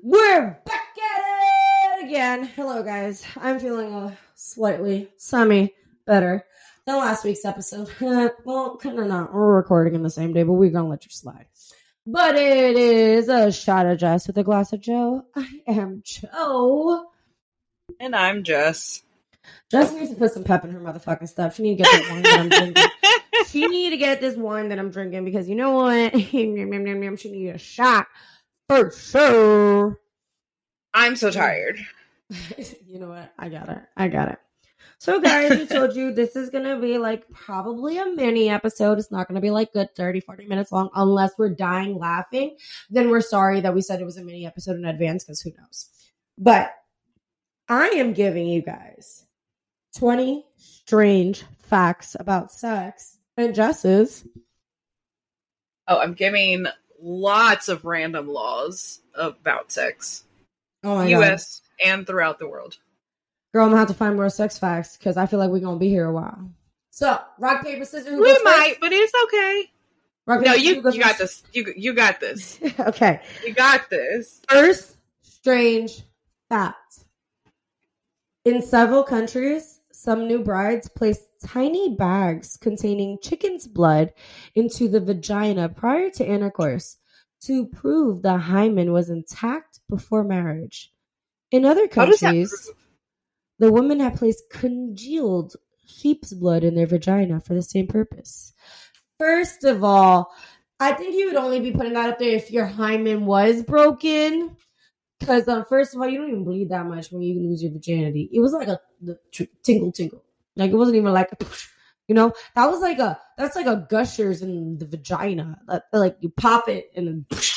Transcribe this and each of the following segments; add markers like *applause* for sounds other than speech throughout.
We're back at it again. Hello, guys. I'm feeling uh, slightly semi better than last week's episode. *laughs* well, kind of not. We're recording in the same day, but we're gonna let you slide. But it is a shot of Jess with a glass of Jo. I am Jo. And I'm Jess. Jess needs to put some pep in her motherfucking stuff. She need to get this wine that I'm drinking. *laughs* she need to get this wine that I'm drinking because you know what? *laughs* she need a shot for sure. I'm so tired. *laughs* you know what? I got it. I got it. So, guys, we told you this is going to be like probably a mini episode. It's not going to be like good 30, 40 minutes long unless we're dying laughing. Then we're sorry that we said it was a mini episode in advance because who knows. But I am giving you guys 20 strange facts about sex and Jess's. Oh, I'm giving lots of random laws about sex. Oh my US God. and throughout the world. Girl, I'm gonna have to find more sex facts because I feel like we're gonna be here a while. So, rock paper scissors. we might, first? but it's okay. Rock, paper, no, you you got this. You you got this. *laughs* okay, you got this. First, strange fact. In several countries, some new brides place tiny bags containing chicken's blood into the vagina prior to intercourse to prove the hymen was intact before marriage. In other countries, the women had placed congealed sheep's blood in their vagina for the same purpose. First of all, I think you would only be putting that up there if your hymen was broken. Because um, first of all, you don't even bleed that much when you lose your virginity. It was like a tingle tingle. Like it wasn't even like a, *laughs* you know that was like a that's like a gushers in the vagina. That, like you pop it and then. *laughs*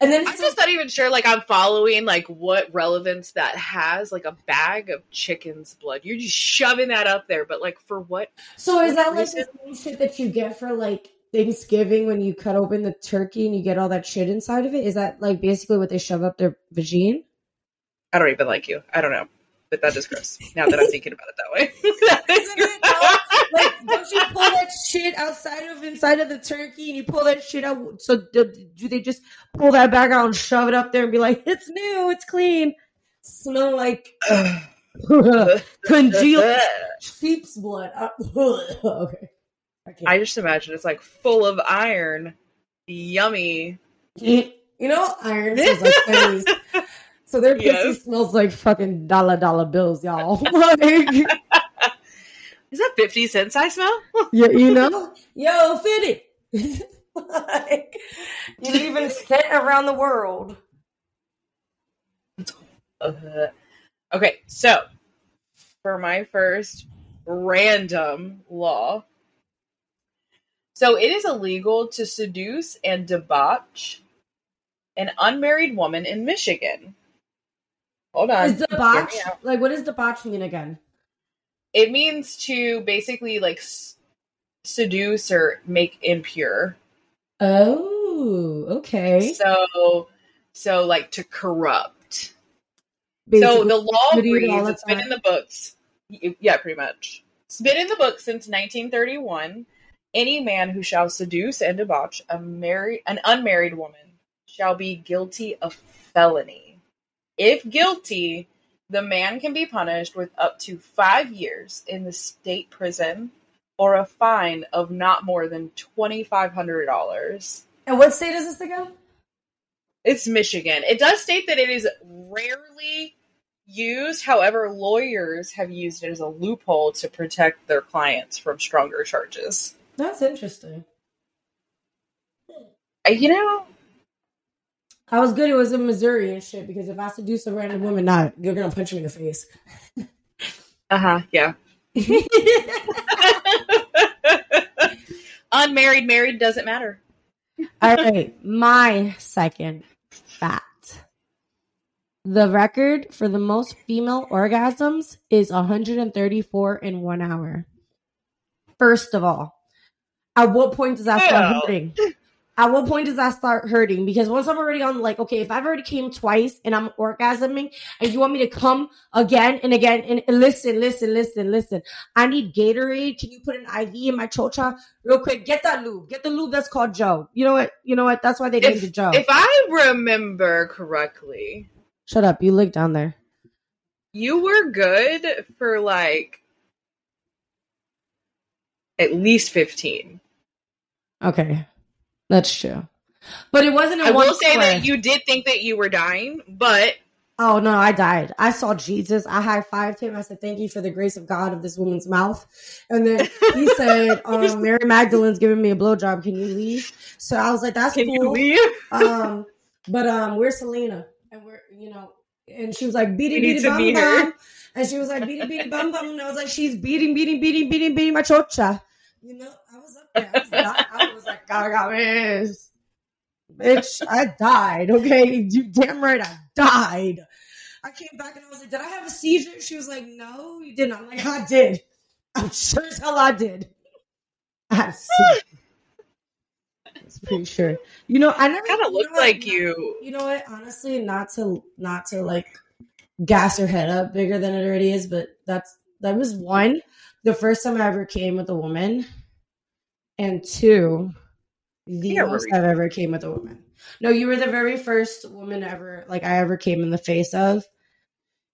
And then I'm just not even sure. Like I'm following like what relevance that has. Like a bag of chicken's blood. You're just shoving that up there, but like for what? So is that reason? like the same shit that you get for like Thanksgiving when you cut open the turkey and you get all that shit inside of it? Is that like basically what they shove up their vagine? I don't even like you. I don't know but that is gross. Now that I'm *laughs* thinking about it that way, *laughs* like, don't you pull that shit outside of inside of the turkey, and you pull that shit out? So do, do they just pull that back out and shove it up there and be like, "It's new, it's clean"? Smell like *sighs* *laughs* congealed sheep's blood. Okay. I, I just imagine it's like full of iron. Yummy. You know, iron *laughs* is like so their yes. smells like fucking dollar dollar bills, y'all. *laughs* *laughs* Is that 50 cents I smell? yeah, you know? Yo, 50. like, you even sent around the world. Uh, okay, so for my first random law. So it is illegal to seduce and debauch an unmarried woman in Michigan. Hold on. Is debauch like what does debauch mean again? It means to basically like seduce or make impure. Oh, okay. So, so like to corrupt. Basically, so the law reads, it's been in the books. Yeah, pretty much. It's been in the book since 1931. Any man who shall seduce and debauch a married, an unmarried woman shall be guilty of felony. If guilty, the man can be punished with up to five years in the state prison or a fine of not more than $2,500. And what state is this again? It's Michigan. It does state that it is rarely used. However, lawyers have used it as a loophole to protect their clients from stronger charges. That's interesting. You know, I was good. It was in Missouri and shit. Because if I seduce a random woman, not you're gonna punch me in the face. *laughs* uh huh. Yeah. *laughs* Unmarried, married doesn't matter. All right, my second fact. The record for the most female orgasms is 134 in one hour. First of all, at what point does that start hurting? at what point does that start hurting? Because once I'm already on, like, okay, if I've already came twice and I'm orgasming and you want me to come again and again and, and listen, listen, listen, listen. I need Gatorade. Can you put an IV in my chocha real quick? Get that lube. Get the lube that's called Joe. You know what? You know what? That's why they named it Joe. If I remember correctly, shut up. You look down there. You were good for like at least 15. Okay. That's true. But it wasn't. I will say that you did think that you were dying, but oh no, I died. I saw Jesus. I high fived him. I said, "Thank you for the grace of God of this woman's mouth." And then he *laughs* said, um, "Mary Magdalene's giving me a blowjob. Can you leave?" So I was like, "That's Can cool." *laughs* um, but um, we're Selena, and we're you know, and she was like, "Beady beady bum bum," and she was like, "Beady beady bum bum," and I was like, "She's beating, beating, beating, beating, beating my chocha." You know, I was up. I was, not, I was like, God, God, miss. Bitch, I died. Okay, you damn right, I died. I came back and I was like, "Did I have a seizure?" She was like, "No, you didn't." I'm like, "I did. I'm sure as hell I did." I had a seizure. It's pretty sure. You know, I never kind of looked like you. You know what? Honestly, not to not to like gas her head up bigger than it already is, but that's that was one the first time I ever came with a woman, and two, the yeah, most I've ever came with a woman. No, you were the very first woman ever, like I ever came in the face of,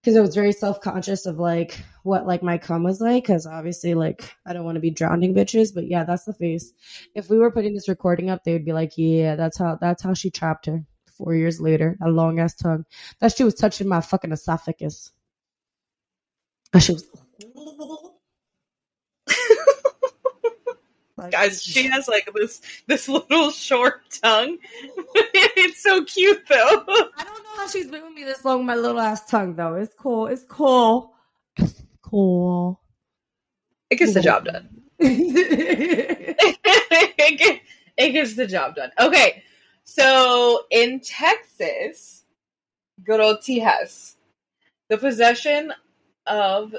because I was very self conscious of like what like my cum was like, because obviously like I don't want to be drowning bitches, but yeah, that's the face. If we were putting this recording up, they would be like, yeah, that's how that's how she trapped her. Four years later, a long ass tongue. That shit was touching my fucking esophagus. That shit was. Like, Guys, she has like this this *laughs* little short tongue. *laughs* it's so cute though. I don't know how she's been with me this long with my little ass tongue though. It's cool. It's cool. It's cool. It gets the job done. *laughs* it, gets, it gets the job done. Okay. So in Texas, good old Tejas, the possession of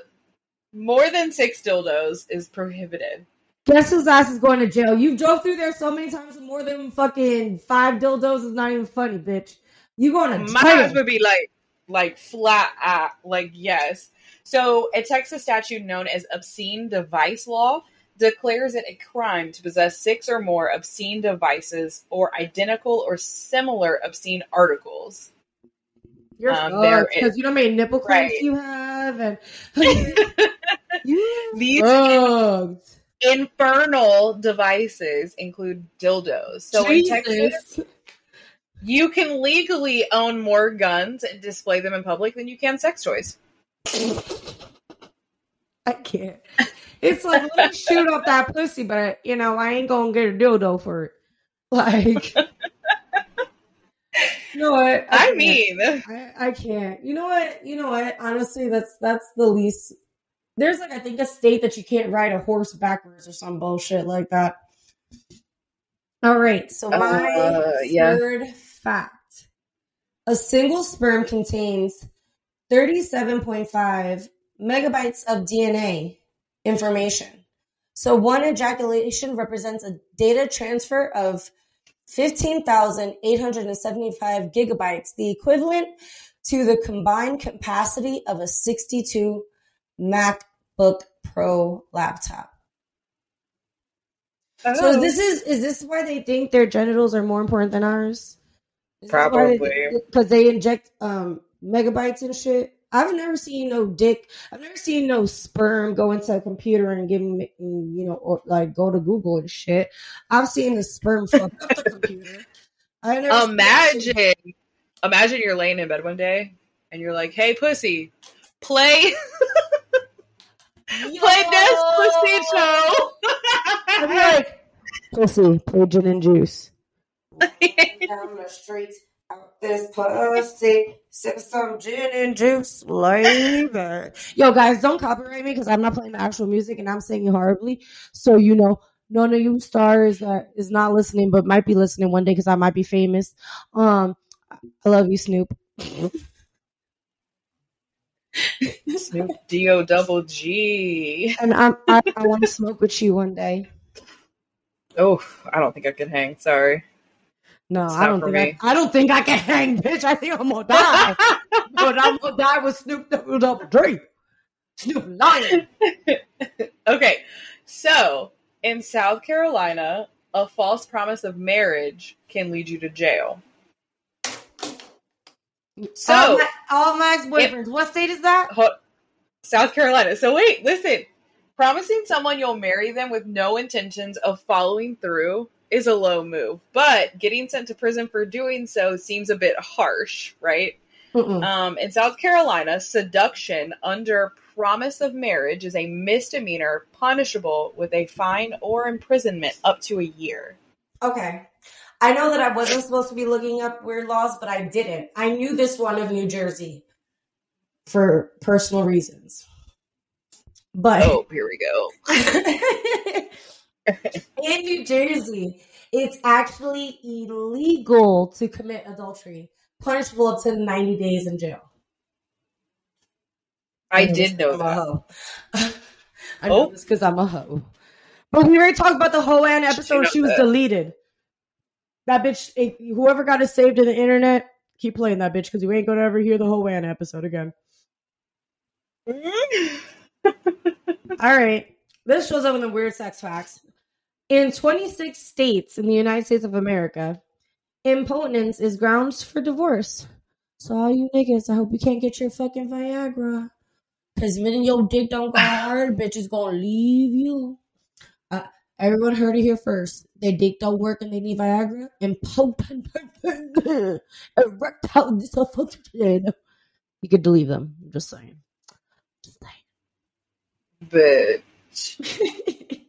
more than six dildos is prohibited. Guess whose ass is going to jail? You drove through there so many times with more than fucking five dildos is not even funny, bitch. You going to My ass would be like, like flat at, like yes. So a Texas statute known as obscene device law declares it a crime to possess six or more obscene devices or identical or similar obscene articles. You're um, because you know how many nipple clamps right. you have, and *laughs* *laughs* these. Infernal devices include dildos. So Jesus. in Texas, you can legally own more guns and display them in public than you can sex toys. I can't. It's like let me shoot up that pussy, but you know I ain't gonna get a dildo for it. Like you know what? I, I mean, I, I can't. You know what? You know what? Honestly, that's that's the least. There's like I think a state that you can't ride a horse backwards or some bullshit like that. All right, so my uh, yeah. third fact: a single sperm contains 37.5 megabytes of DNA information. So one ejaculation represents a data transfer of 15,875 gigabytes, the equivalent to the combined capacity of a 62 MacBook Pro laptop. Oh. So this is is this why they think their genitals are more important than ours? Probably because they, they, inject um, megabytes and shit. I've never seen no dick. I've never seen no sperm go into a computer and give me, you know, or like go to Google and shit. I've seen the sperm fuck up the computer. I never imagine, imagine you're laying in bed one day and you're like, "Hey, pussy, play." Play this pussy show. *laughs* I'd be like, pussy, play gin and juice. *laughs* down the streets out this pussy. Sip some gin and juice flavor. Yo, guys, don't copyright me because I'm not playing the actual music and I'm singing horribly. So, you know, none of you stars that is not listening but might be listening one day because I might be famous. Um, I love you, Snoop. *laughs* Snoop D O double G. And I'm, I, I want to smoke with you one day. Oh, I don't think I could hang. Sorry. No, I don't think I, I, don't think I can hang, bitch. I think I'm gonna die. *laughs* but I'm gonna die with Snoop Double Dre. Snoop Lion. *laughs* okay, so in South Carolina, a false promise of marriage can lead you to jail. So all my, all my ex-boyfriends. what state is that? South Carolina. So wait, listen. Promising someone you'll marry them with no intentions of following through is a low move, but getting sent to prison for doing so seems a bit harsh, right? Um, in South Carolina, seduction under promise of marriage is a misdemeanor punishable with a fine or imprisonment up to a year. Okay. I know that I wasn't supposed to be looking up weird laws, but I didn't. I knew this one of New Jersey for personal reasons. But oh, here we go. *laughs* in New Jersey, it's actually illegal to commit adultery, punishable up to 90 days in jail. I, did know that. *laughs* I know oh. this because I'm a hoe. But we already talked about the Hoan episode. She was that. deleted. That bitch, whoever got it saved in the internet, keep playing that bitch because you ain't gonna ever hear the Hoan episode again. *laughs* All right. This shows up in the weird sex facts. In 26 states in the United States of America, impotence is grounds for divorce. So all you niggas, I hope you can't get your fucking Viagra. Cause when your dick don't go *laughs* hard, bitch is gonna leave you. Uh, everyone heard it here first. Their dick don't work and they need Viagra. and Impotent, erectile dysfunction. You could delete them. I'm just saying. Just saying. Bitch.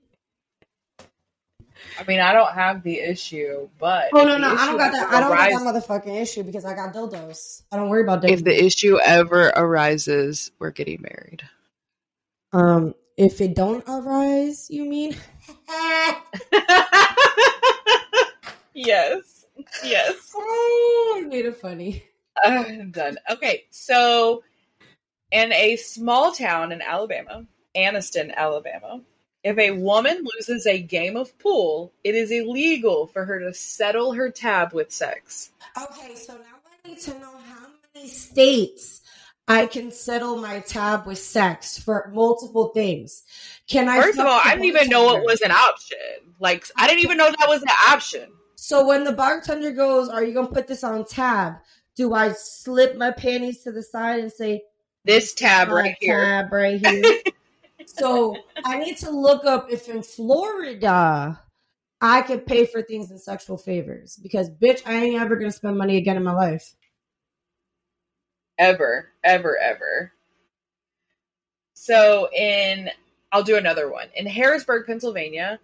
I mean, I don't have the issue, but oh no, no, I don't got that. I don't got that motherfucking issue because I got dildos. I don't worry about dildos. If the issue ever arises, we're getting married. Um, if it don't arise, you mean? yes, yes. Oh, I made it funny. I'm done. Okay, so in a small town in Alabama, Anniston, Alabama if a woman loses a game of pool, it is illegal for her to settle her tab with sex. Okay, so now I need to know how many states I can settle my tab with sex for multiple things. Can I? First of all, I didn't even know it was an option. Like, I didn't even know that was an option. So when the bartender goes, "Are you gonna put this on tab?" Do I slip my panties to the side and say, "This tab right here, tab right here"? *laughs* so I need to look up if in Florida I could pay for things in sexual favors because bitch, I ain't ever gonna spend money again in my life. Ever, ever, ever. So in I'll do another one. In Harrisburg, Pennsylvania,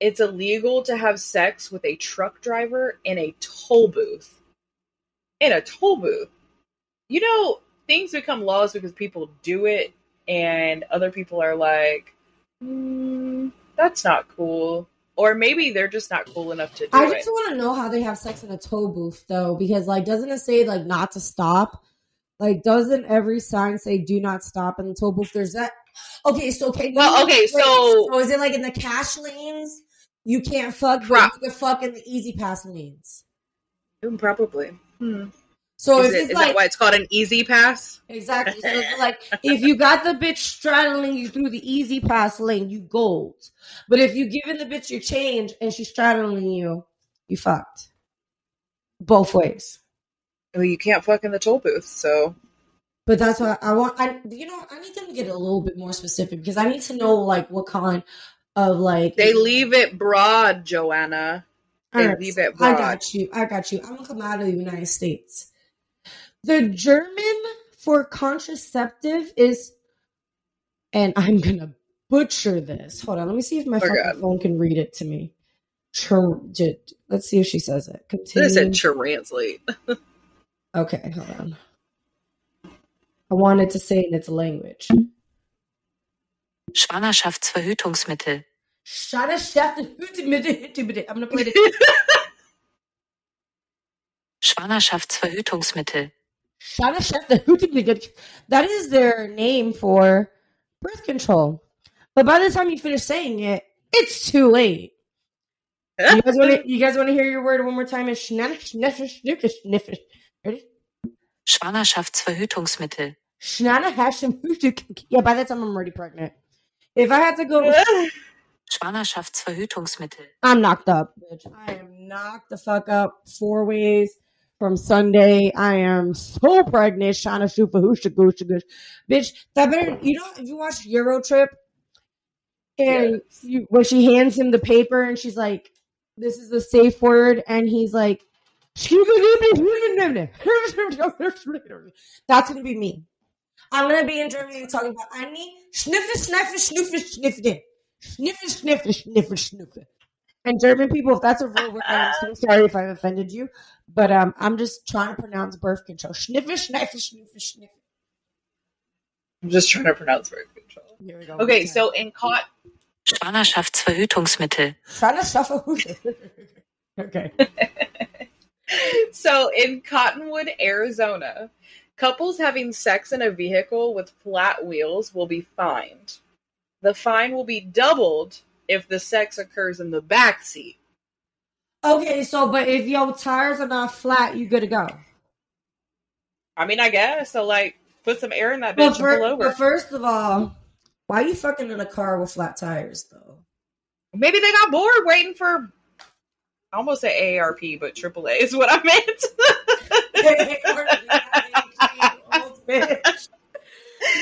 it's illegal to have sex with a truck driver in a toll booth. In a toll booth. You know, things become laws because people do it and other people are like, mm, that's not cool. Or maybe they're just not cool enough to do I just want to know how they have sex in a toll booth though, because like doesn't it say like not to stop? Like doesn't every sign say do not stop in the tow booth? There's that Okay, so okay. Well, okay, wait, so, so is it like in the cash lanes? You can't fuck, but you can fuck in the E-ZPass lanes. Probably. Hmm. So is, it, is like, that why it's called an E-ZPass? Exactly. So *laughs* it's like if you got the bitch straddling you through the E-ZPass lane, you gold. But if you giving the bitch your change and she's straddling you, you fucked. Both ways. Well, you can't fuck in the toll booth, so. But that's why I want. I you know I need them to get a little bit more specific because I need to know like what kind of like they leave it broad, Joanna. They right. leave it broad. I got you. I got you. I'm gonna come out of the United States. The German for contraceptive is, and I'm gonna butcher this. Hold on, let me see if my oh, phone can read it to me. let's see if she says it. Continue. It said translate. *laughs* okay, hold on. I wanted to say in its language. Schwangerschaftsverhütungsmittel. Schwangerschaftsverhütungsmittel. I'm gonna play it. Schwangerschaftsverhütungsmittel. That is their name for birth control. But by the time you finish saying it, it's too late. you guys want to? You guys want to hear your word one more time? Is schniffish? Schwangerschaftsverhütungsmittel. *laughs* Yeah, by the time I'm already pregnant. If I had to go. *laughs* Schwangerschaftsverhütungsmittel. I'm knocked up, bitch. I am knocked the fuck up four ways from Sunday. I am so pregnant. Shana Shufa Husha Gusha Bitch, that better you know if you watch EuroTrip and yes. you, when she hands him the paper and she's like, This is the safe word, and he's like That's gonna be me. I'm gonna be in Germany talking about Annie sniffer, sniffer, sniffer, sniffer, sniffer, sniffer, sniffer, sniffer. And German people, if that's a real word, I'm so *laughs* sorry if I've offended you, but um, I'm just trying to pronounce birth control. Sniffer, sniffer, sniffer, sniffer. I'm just trying to pronounce birth control. Here we go. Okay, so in cot. Schwangerschaftsverhütungsmittel. Schwangerschaftsverhütungsmittel. *laughs* okay. *laughs* so in Cottonwood, Arizona, Couples having sex in a vehicle with flat wheels will be fined. The fine will be doubled if the sex occurs in the back seat. Okay, so but if your tires are not flat, you good to go. I mean, I guess so. Like, put some air in that bitch for, and pull over. But first of all, why are you fucking in a car with flat tires though? Maybe they got bored waiting for. I almost say AARP, but AAA is what I meant.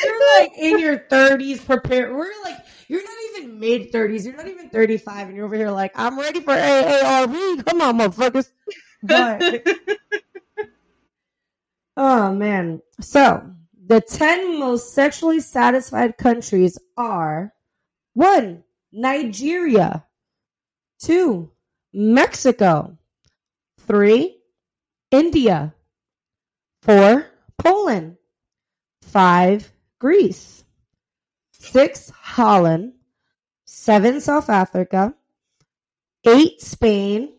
You're like in your 30s, prepared. We're like, you're not even mid 30s. You're not even 35, and you're over here like, I'm ready for AARP. Come on, motherfuckers. But, *laughs* oh, man. So, the 10 most sexually satisfied countries are one, Nigeria, two, Mexico, three, India, four, Poland, five Greece, six Holland, seven South Africa, eight Spain,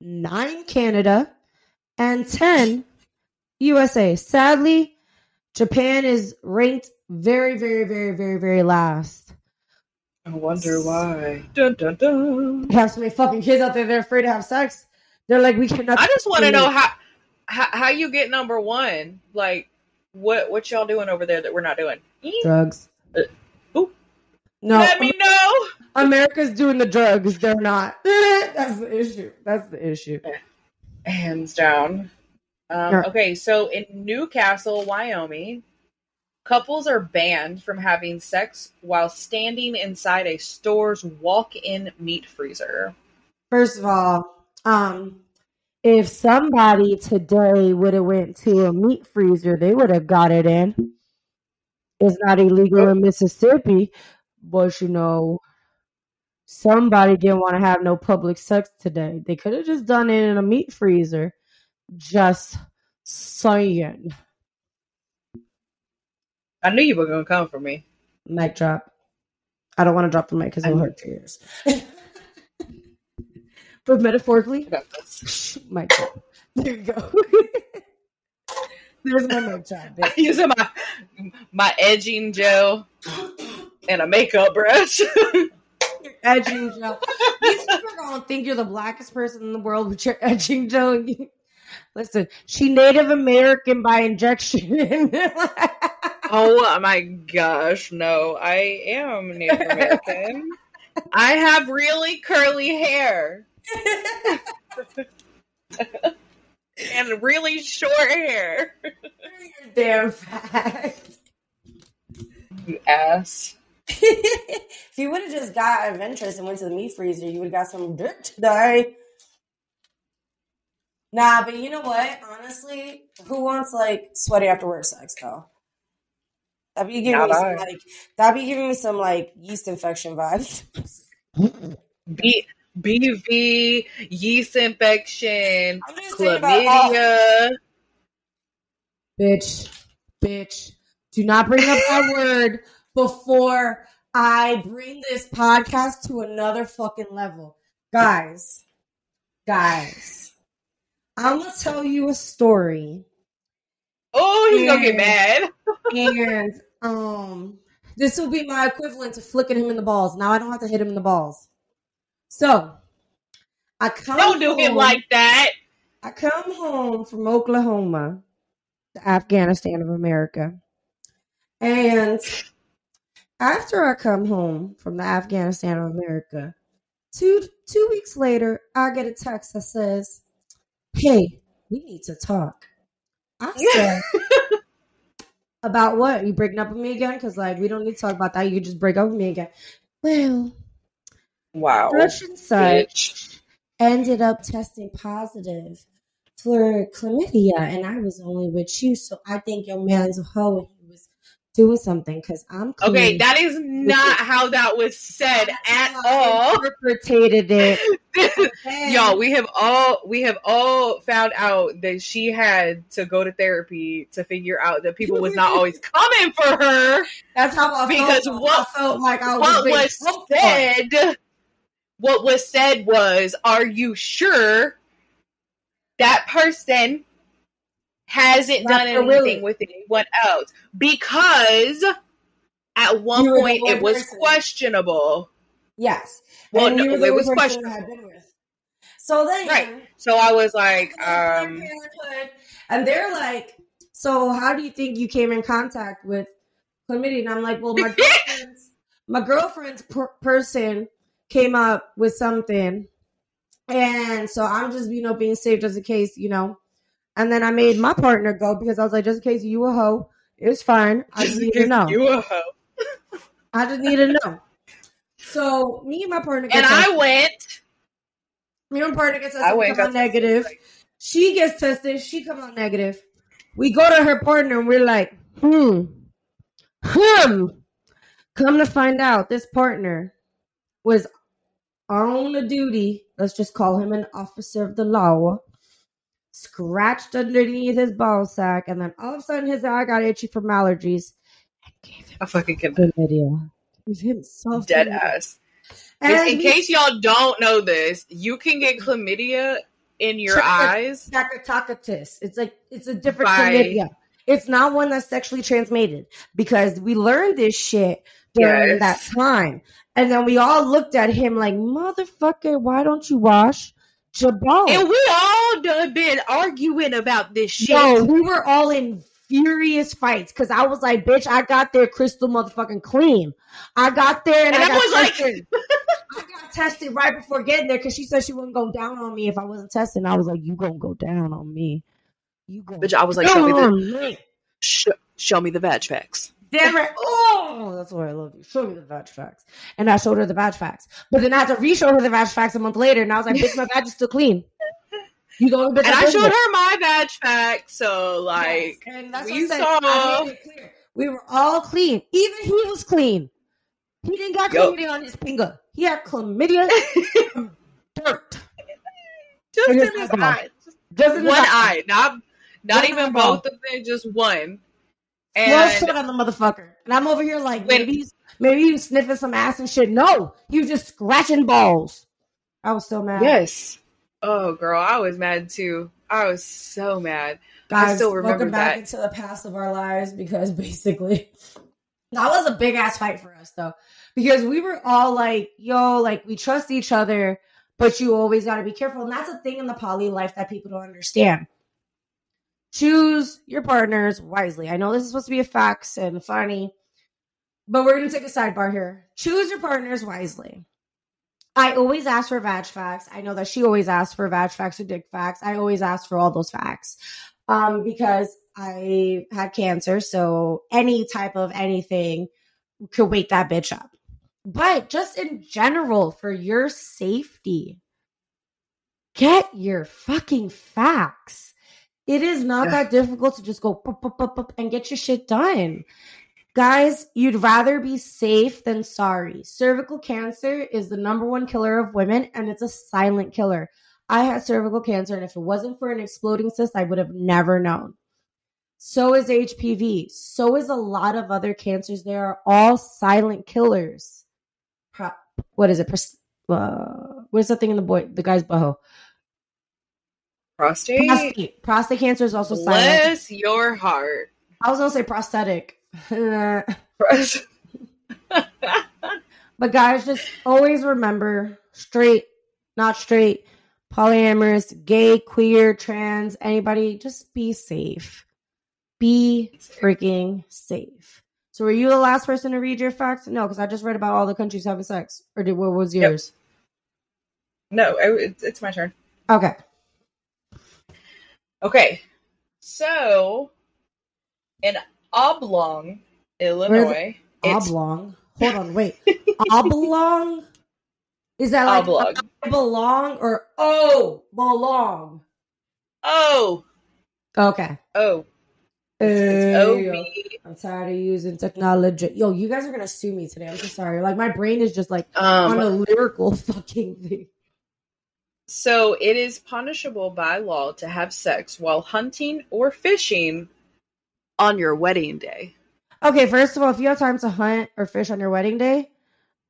nine Canada, and 10 USA. Sadly, Japan is ranked very, very, very, very, very last. I wonder why. Dun, dun, dun. have so many fucking kids out there. They're afraid to have sex. They're like, we cannot. I just want to know how, how how you get number one. Like, what what y'all doing over there that we're not doing? Drugs. Uh, ooh. No. Let me know. America's doing the drugs. They're not. *laughs* That's the issue. That's the issue. Hands down. Um, okay, so in Newcastle, Wyoming, couples are banned from having sex while standing inside a store's walk-in meat freezer. First of all, um, if somebody today would have went to a meat freezer, they would have got it in. It's not illegal in Mississippi, but you know, somebody didn't want to have no public sex today. They could have just done it in a meat freezer. Just saying. I knew you were gonna come for me. Mic drop. I don't want to drop the mic because it'll hurt your ears. *laughs* But metaphorically, *laughs* mic drop. There you go. *laughs* There's my mic drop. I'm using my my edging gel and a makeup brush. edging gel. These people are gonna think you're the blackest person in the world with your edging gel. Listen, she Native American by injection. Oh my gosh, no, I am Native American. I have really curly hair. *laughs* and really short hair. Damn fact. You ass. *laughs* if you would have just got adventurous and went to the meat freezer, you would have got some dirt today. Nah, but you know what? Honestly, who wants like sweaty after work sex though? That'd be giving Not me I. some like that'd be giving me some like yeast infection vibes. Be BV, yeast infection, chlamydia. Bitch, bitch, do not bring up that *laughs* word before I bring this podcast to another fucking level. Guys, guys, I'm gonna tell you a story. Oh, he's gonna get mad. and um, this will be my equivalent to flicking him in the balls. Now I don't have to hit him in the balls. So, I come don't do home, him like that. I come home from Oklahoma to Afghanistan of America, and after I come home from the Afghanistan of America, two two weeks later, I get a text that says, "Hey, we need to talk." I *laughs* said, "About what? You breaking up with me again? Because like we don't need to talk about that. You just break up with me again." Well, wow, such and such ended up testing positive for chlamydia, and I was only with you, so I think your man's a hoe doing something because I'm okay. That is not how that was said at all. Interpreted it, *laughs* y'all. We have all we have all found out that she had to go to therapy to figure out that people was not always *laughs* coming for her. That's how I because felt. what I felt like I was what was said. What was said was, "Are you sure that person hasn't done anything with anyone else because at one point it was person. questionable. Yes. Well, no, it was questionable. So then, right. So I was like, um, and they're like, so how do you think you came in contact with chlamydia? And I'm like, well, my girlfriend's, *laughs* my girlfriend's per- person came up with something. And so I'm just, you know, being safe just in case, you know, and then I made my partner go because I was like, just in case you a hoe, it's fine. I just need to know. You a hoe. I just need to know. So me and my partner and I went. Me and my partner gets tested. I went, come out negative. She gets tested. She come out negative. We go to her partner and we're like, hmm, hmm. Come to find out, this partner was on the duty. Let's just call him an officer of the law scratched underneath his ball sack, and then all of a sudden his eye got itchy from allergies and gave him a fucking chlamydia. Gave him so dead ass. And in case y'all don't know this, you can get chlamydia in your eyes. Staphylococcus. It's like it's a different by, chlamydia. It's not one that's sexually transmitted because we learned this shit during yes. that time. And then we all looked at him like, motherfucker, why don't you wash? Jabal. And we all done been arguing about this shit. No, we were all in furious fights because I was like, bitch, I got there crystal motherfucking clean. I got there and, and I, got tested. Like- I got tested right before getting there because she said she wouldn't go down on me if I wasn't tested. I was like, you gonna go down on me. You go. Bitch, I was like, show me the, sh- show me the veg facts. Damn it. *laughs* Oh, that's why I love you. Show me the badge facts. And I showed her the badge facts. But then I had to re-show her the badge facts a month later, and I was like, bitch, my badge is still clean. *laughs* You bitch. And I showed her my badge facts, so like yes. and that's we saw we were all clean. Even he was clean. He didn't got chlamydia Yo. on his finger. He had chlamydia *laughs* dirt. Just in his, his eye. Just in one eye. eye. Not not just even both of them, just one. And well, shit on the motherfucker. And I'm over here like maybe he's maybe he's sniffing some ass and shit. No, was just scratching balls. I was so mad. Yes. Oh, girl, I was mad too. I was so mad. Guys, I still remember welcome back that. into the past of our lives because *laughs* basically that was a big ass fight for us though. Because we were all like, yo, like we trust each other, but you always got to be careful. And that's a thing in the poly life that people don't understand choose your partners wisely. I know this is supposed to be a facts and funny, but we're going to take a sidebar here. Choose your partners wisely. I always ask for vag facts. I know that she always asks for vag facts or dick facts. I always ask for all those facts um, because I had cancer. So any type of anything could wake that bitch up. But just in general, for your safety, get your fucking facts it is not yeah. that difficult to just go pop, pop, pop, and get your shit done. Guys, you'd rather be safe than sorry. Cervical cancer is the number one killer of women, and it's a silent killer. I had cervical cancer, and if it wasn't for an exploding cyst, I would have never known. So is HPV. So is a lot of other cancers. They are all silent killers. What is it? Uh, what is that thing in the boy, the guy's boho? Prostate? prostate? Prostate cancer is also Bless silent. your heart. I was gonna say prosthetic. *laughs* but guys, just always remember straight, not straight. polyamorous, gay, queer, trans, anybody, just be safe. Be freaking safe. So, were you the last person to read your facts? No, because I just read about all the countries having sex. Or did what was yours? Yep. No, it, it's my turn. Okay. Okay. So, in Oblong, Illinois. Oblong. Hold on, wait. *laughs* oblong? Is that like oblong. belong or oh belong? Oh. Okay. Oh. It's I'm tired of using technology. Yo, you guys are gonna sue me today. I'm so sorry. Like my brain is just like um, on a lyrical *laughs* fucking thing. So it is punishable by law to have sex while hunting or fishing on your wedding day. Okay, first of all, if you have time to hunt or fish on your wedding day,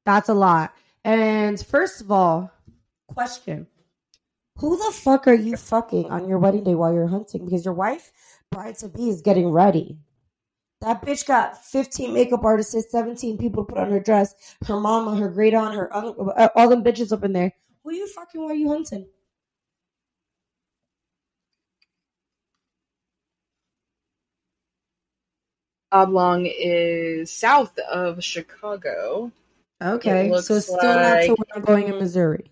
that's a lot. And first of all, question Who the fuck are you fucking on your wedding day while you're hunting? Because your wife, bride to be, is getting ready. That bitch got 15 makeup artists, 17 people to put on her dress, her mama, her great aunt, her uncle, uh, all them bitches up in there. Who you fucking while you hunting? Oblong is south of Chicago. Okay, so it's still like, not to where I'm going in Missouri.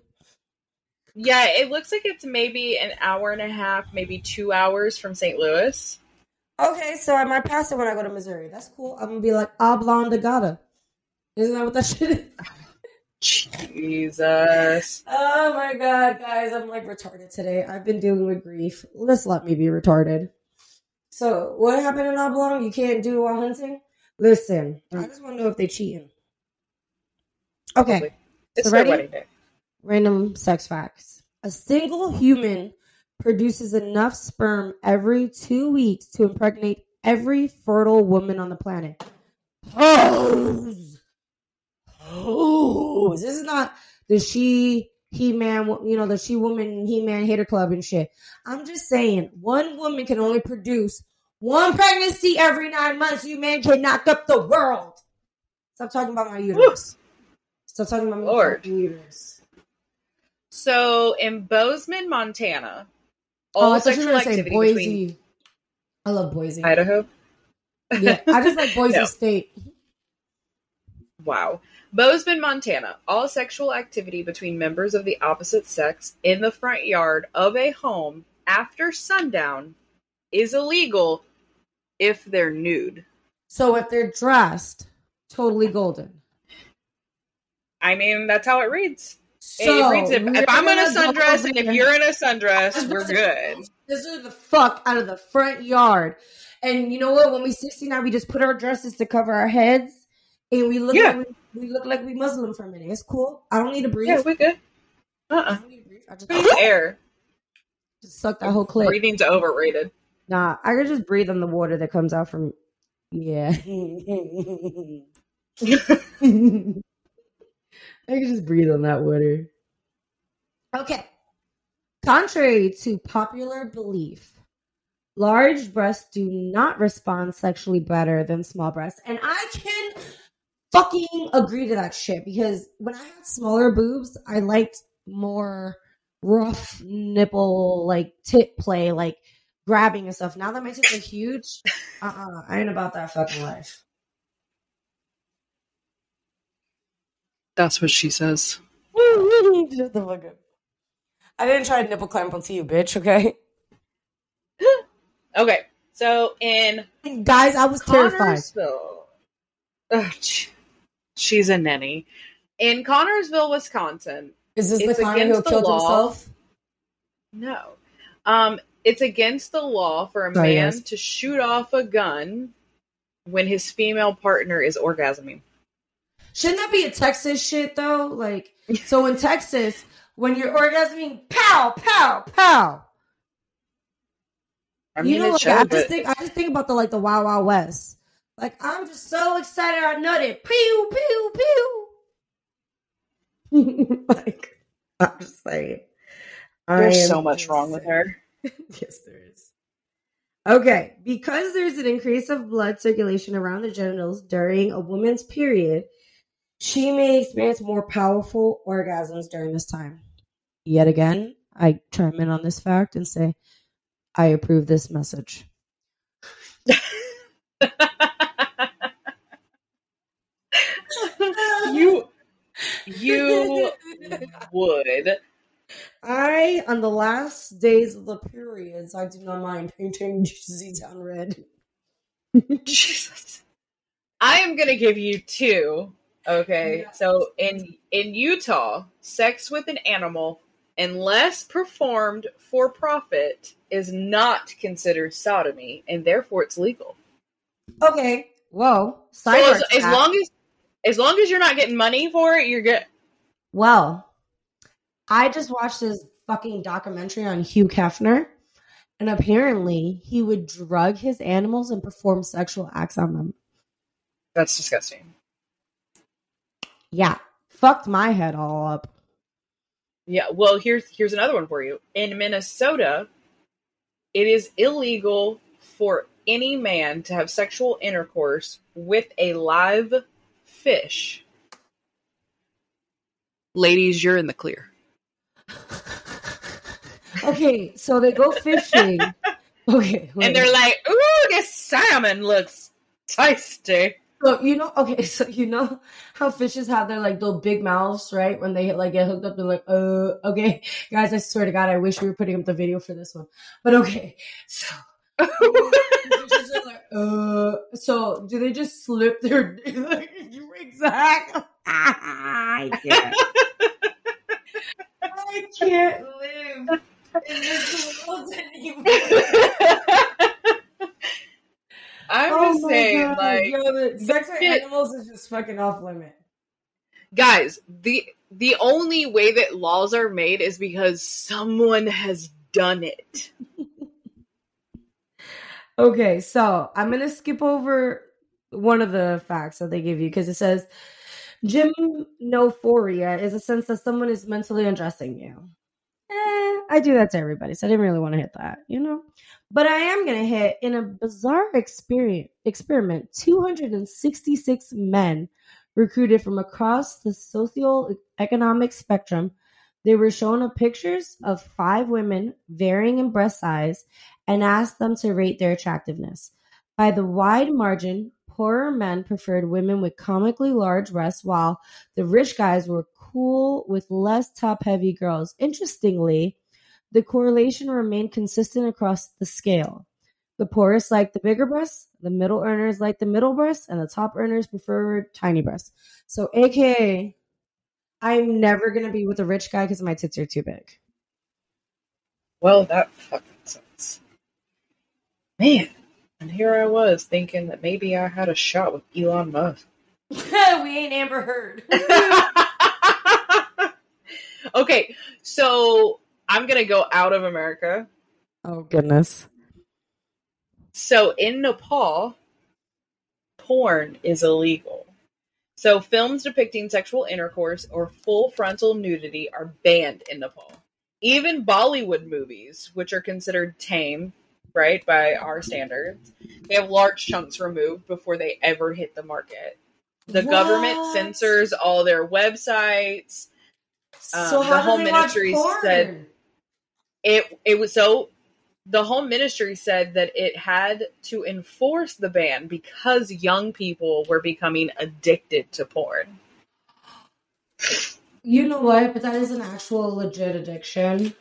Yeah, it looks like it's maybe an hour and a half, maybe two hours from St. Louis. Okay, so I might pass it when I go to Missouri. That's cool. I'm gonna be like Oblong de Gata. Isn't that what that shit is? *laughs* Jesus. Oh my god, guys, I'm like retarded today. I've been dealing with grief. Let's let me be retarded. So, what happened in Oblong? You can't do while hunting? Listen, I just want to know if they cheating. Okay. It's so ready? Random sex facts. A single human produces enough sperm every two weeks to impregnate every fertile woman on the planet. *sighs* Oh, oh this is not the she he man, you know, the she woman he man hater club and shit. I'm just saying, one woman can only produce one pregnancy every nine months. You man can knock up the world. Stop talking about my uterus. Stop talking about my Lord. uterus. So in Bozeman, Montana, oh, all oh, sexual activity Boise. Between I love Boise, Idaho. yeah, I just like *laughs* Boise no. State. Wow. Bozeman, Montana. All sexual activity between members of the opposite sex in the front yard of a home after sundown is illegal if they're nude. So if they're dressed, totally golden. I mean, that's how it reads. So, it reads if, if I'm in a sundress and if you're in a sundress, we're good. This is the fuck out of the front yard. And you know what? When we 69, we just put our dresses to cover our heads and we look yeah. like we, we, look like we Muslim for a minute. It's cool. I don't need to breathe. Yeah, we're good. Uh-uh. I just need air. Just suck that whole clip. Breathing's overrated. Nah, I could just breathe on the water that comes out from. Yeah. *laughs* *laughs* I can just breathe on that water. Okay. Contrary to popular belief, large breasts do not respond sexually better than small breasts. And I can fucking agree to that shit because when I had smaller boobs, I liked more rough nipple, like tit play, like grabbing and stuff. Now that my tits are huge, uh *laughs* uh-uh, uh I ain't about that fucking life. That's what she says. Shut the fuck up. I didn't try to nipple clamp onto you, bitch, okay? *laughs* okay. So in guys, I was terrified. Ugh, she's a nanny. In Connorsville, Wisconsin. Is this the Connor who killed law. himself? No. Um, it's against the law for a man yes. to shoot off a gun when his female partner is orgasming. Shouldn't that be a Texas shit though? Like, so in Texas, when you're orgasming, pow, pow, pow. I mean, you know, like, shows, I just but... think I just think about the like the Wild Wild West. Like, I'm just so excited I know nutted. Pew, pew, pew. *laughs* like, I'm just saying. There's so much wrong with her. *laughs* yes, there is. Okay, because there's an increase of blood circulation around the genitals during a woman's period, she may experience more powerful orgasms during this time. Yet again, I chime in on this fact and say, I approve this message. *laughs* you you *laughs* would. I, on the last days of the periods, I do not mind painting Z Town red. Jesus. *laughs* I am gonna give you two. Okay. Yeah. So in in Utah, sex with an animal, unless performed for profit, is not considered sodomy, and therefore it's legal. Okay. Whoa. So as, as long as as long as you're not getting money for it, you're good. Well, I just watched this fucking documentary on Hugh Hefner, and apparently he would drug his animals and perform sexual acts on them. That's disgusting. Yeah, fucked my head all up. Yeah, well, here's here's another one for you. In Minnesota, it is illegal for any man to have sexual intercourse with a live fish. Ladies, you're in the clear. *laughs* okay, so they go fishing. *laughs* Okay, wait. and they're like, "Ooh, this salmon looks tasty." So you know, okay, *laughs* so you know how fishes have their like little big mouths, right? When they like get hooked up, they're like, "Oh, okay, guys, I swear to God, I wish we were putting up the video for this one." But okay, so. Like, uh, so do they just slip their like, *laughs* exact? I can't. *laughs* I can't live in this world anymore. *laughs* I'm oh just saying, God. like, Yo, sex with animals is just fucking off limit. Guys, the the only way that laws are made is because someone has done it. Okay, so I'm gonna skip over one of the facts that they give you because it says gymnophoria is a sense that someone is mentally undressing you. Eh, I do that to everybody, so I didn't really want to hit that, you know. But I am to hit in a bizarre experience experiment. 266 men recruited from across the socio-economic spectrum. They were shown a pictures of five women varying in breast size and asked them to rate their attractiveness. By the wide margin, poorer men preferred women with comically large breasts, while the rich guys were cool with less top heavy girls. Interestingly, the correlation remained consistent across the scale. The poorest liked the bigger breasts, the middle earners liked the middle breasts, and the top earners preferred tiny breasts. So, AKA, I'm never going to be with a rich guy because my tits are too big. Well, that fucking sucks. Man, and here I was thinking that maybe I had a shot with Elon Musk. *laughs* *laughs* we ain't Amber Heard. *laughs* okay, so I'm gonna go out of America. Oh goodness. So in Nepal, porn is illegal. So films depicting sexual intercourse or full frontal nudity are banned in Nepal. Even Bollywood movies, which are considered tame, right, by our standards, they have large chunks removed before they ever hit the market. The what? government censors all their websites. So um, the Home Ministry said it it was so the Home Ministry said that it had to enforce the ban because young people were becoming addicted to porn. You know what? But that is an actual legit addiction.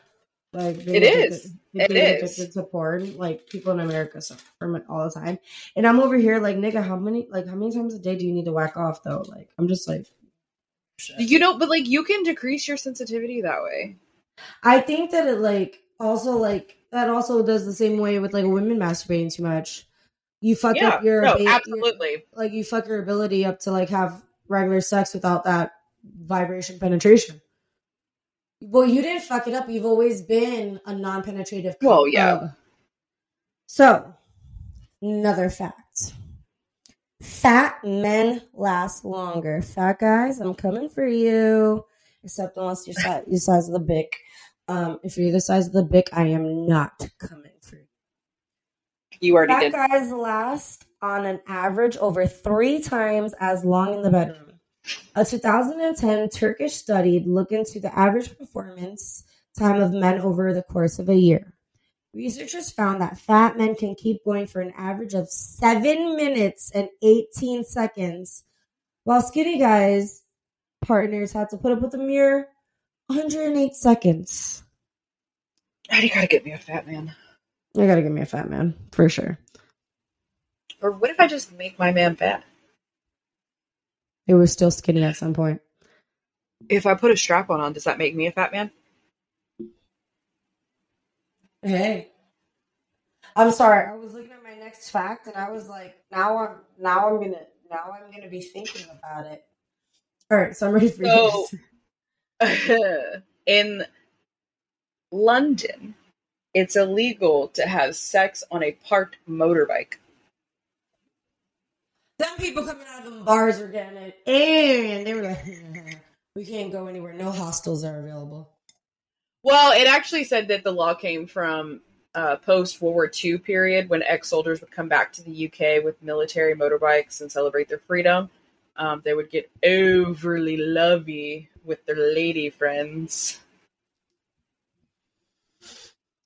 Like it is. It is. Addicted to porn. Like people in America suffer from it all the time. And I'm over here like, nigga, how many like how many times a day do you need to whack off though? Like I'm just like shit. You know, but like you can decrease your sensitivity that way. I think that it like also like that also does the same way with like women masturbating too much. You fuck yeah, up your no, absolutely your, like you fuck your ability up to like have regular sex without that vibration penetration. Well, you didn't fuck it up. You've always been a non-penetrative. Well, yeah. So, another fact: fat men last longer. Fat guys, I'm coming for you. Except unless you're size, your size of the bick. Um, if you're the size of the bick, I am not coming for you. You already Fat did. guys last on an average over three times as long in the bedroom. A 2010 Turkish study looked into the average performance time of men over the course of a year. Researchers found that fat men can keep going for an average of 7 minutes and 18 seconds, while skinny guys' partners had to put up with a mere 108 seconds. You gotta get me a fat man. I gotta get me a fat man, for sure. Or what if I just make my man fat? It was still skinny at some point. If I put a strap on on, does that make me a fat man? Hey. I'm sorry. I was looking at my next fact and I was like, now I'm now I'm gonna now I'm gonna be thinking about it. All right, so I'm ready for so, *laughs* in London, it's illegal to have sex on a parked motorbike. Some people coming out of the bars are getting it, and they were like, *laughs* "We can't go anywhere. No hostels are available." Well, it actually said that the law came from uh, post World War II period when ex soldiers would come back to the UK with military motorbikes and celebrate their freedom. Um, they would get overly lovey with their lady friends.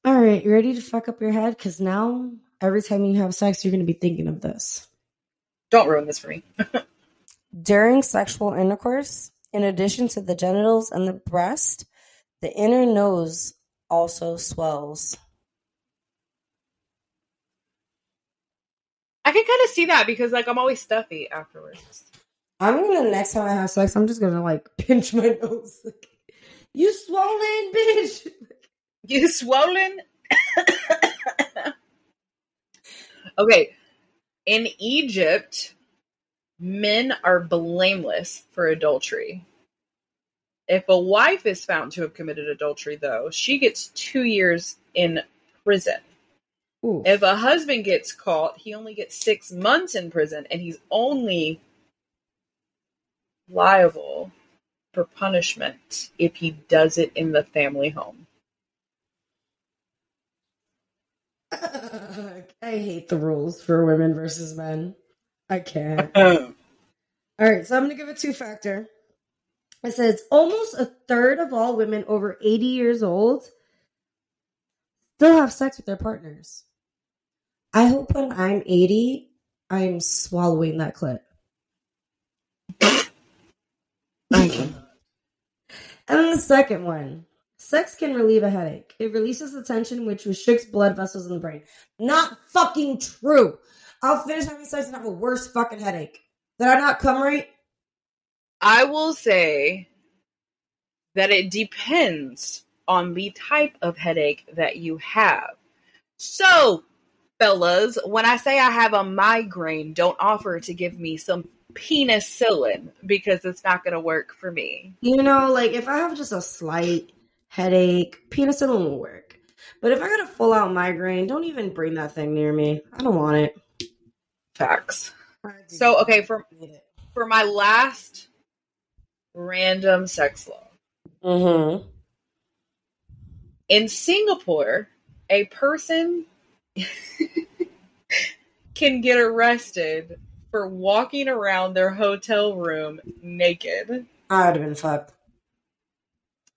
All right, you ready to fuck up your head? Because now, every time you have sex, you're going to be thinking of this. Don't ruin this for me. *laughs* During sexual intercourse, in addition to the genitals and the breast, the inner nose also swells. I can kind of see that because, like, I'm always stuffy afterwards. I'm gonna next time I have sex, I'm just gonna like *laughs* pinch my nose. Like, you swollen bitch. *laughs* You swollen. *coughs* okay, in Egypt, men are blameless for adultery. If a wife is found to have committed adultery, though, she gets two years in prison. Ooh. If a husband gets caught, he only gets six months in prison, and he's only liable for punishment if he does it in the family home. *laughs* I hate the rules for women versus men. I can't. *laughs* Oh. All right, so I'm going to give a two factor. It says almost a third of all women over 80 years old still have sex with their partners. I hope when I'm 80, I'm swallowing that clit. And then the second one sex can relieve a headache. It releases the tension which restricts blood vessels in the brain. Not fucking true. I'll finish having sex and have a worse fucking headache. Did I not come right? I will say that it depends on the type of headache that you have. So, fellas, when I say I have a migraine, don't offer to give me some penicillin because it's not going to work for me. You know, like if I have just a slight headache, penicillin will work. But if I got a full out migraine, don't even bring that thing near me. I don't want it. Facts. So, okay, for for my last random sex law. Mm-hmm. In Singapore, a person *laughs* can get arrested for walking around their hotel room naked. I would have been fucked.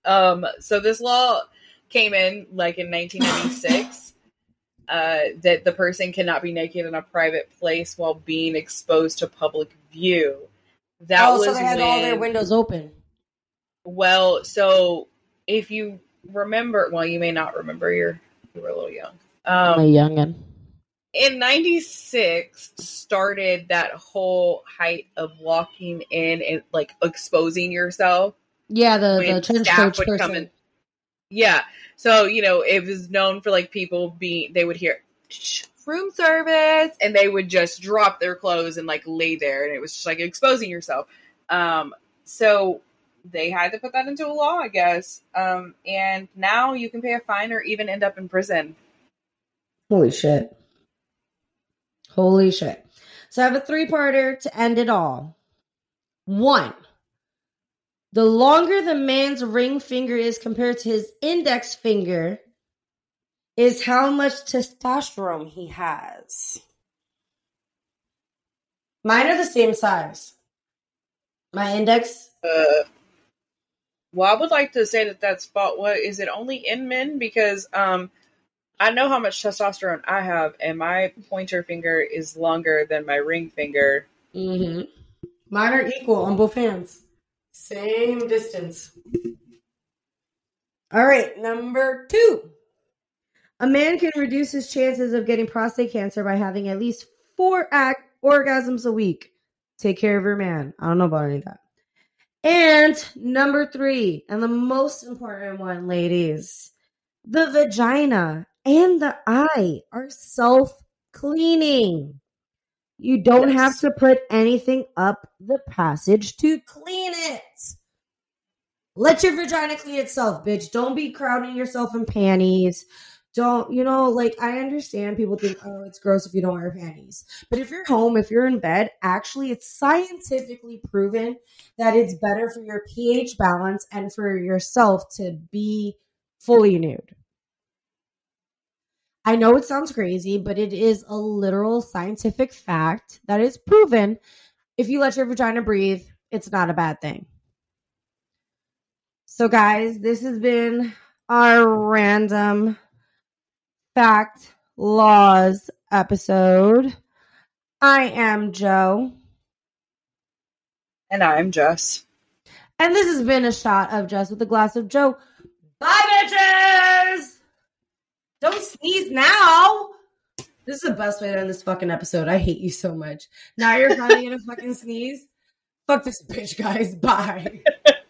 Um, so this law came in like in 1996 *laughs* uh, that the person cannot be naked in a private place while being exposed to public view. That oh, was so they had when, all their windows open. Well, so if you remember, well, you may not remember. You're you were a little young. Um, a youngin. In '96, started that whole height of walking in and like exposing yourself. Yeah, the the trench coat would person. come in. Yeah, so you know it was known for like people being they would hear room service and they would just drop their clothes and like lay there and it was just like exposing yourself um so they had to put that into a law i guess um and now you can pay a fine or even end up in prison holy shit holy shit so i have a three-parter to end it all one the longer the man's ring finger is compared to his index finger is how much testosterone he has. Mine are the same size. My index. Uh, Well, I would like to say that that's fault. What is it only in men? Because um, I know how much testosterone I have, and my pointer finger is longer than my ring finger. Mm-hmm. Mine are equal on both hands, same distance. All right, number two. A man can reduce his chances of getting prostate cancer by having at least four act orgasms a week. Take care of your man. I don't know about any of that. And number three, and the most important one, ladies, the vagina and the eye are self cleaning. You don't yes. have to put anything up the passage to clean it. Let your vagina clean itself, bitch. Don't be crowding yourself in panties. Don't, you know, like I understand people think, oh, it's gross if you don't wear panties. But if you're home, if you're in bed, actually, it's scientifically proven that it's better for your pH balance and for yourself to be fully nude. I know it sounds crazy, but it is a literal scientific fact that is proven. If you let your vagina breathe, it's not a bad thing. So, guys, this has been our random fact laws episode. I am Jo. And I'm Jess. And this has been a shot of Jess with a glass of Jo. Bye, bitches! Don't sneeze now. This is the best way to end this fucking episode. I hate you so much. Now you're finally gonna *laughs* fucking sneeze. Fuck this bitch, guys. Bye. *laughs*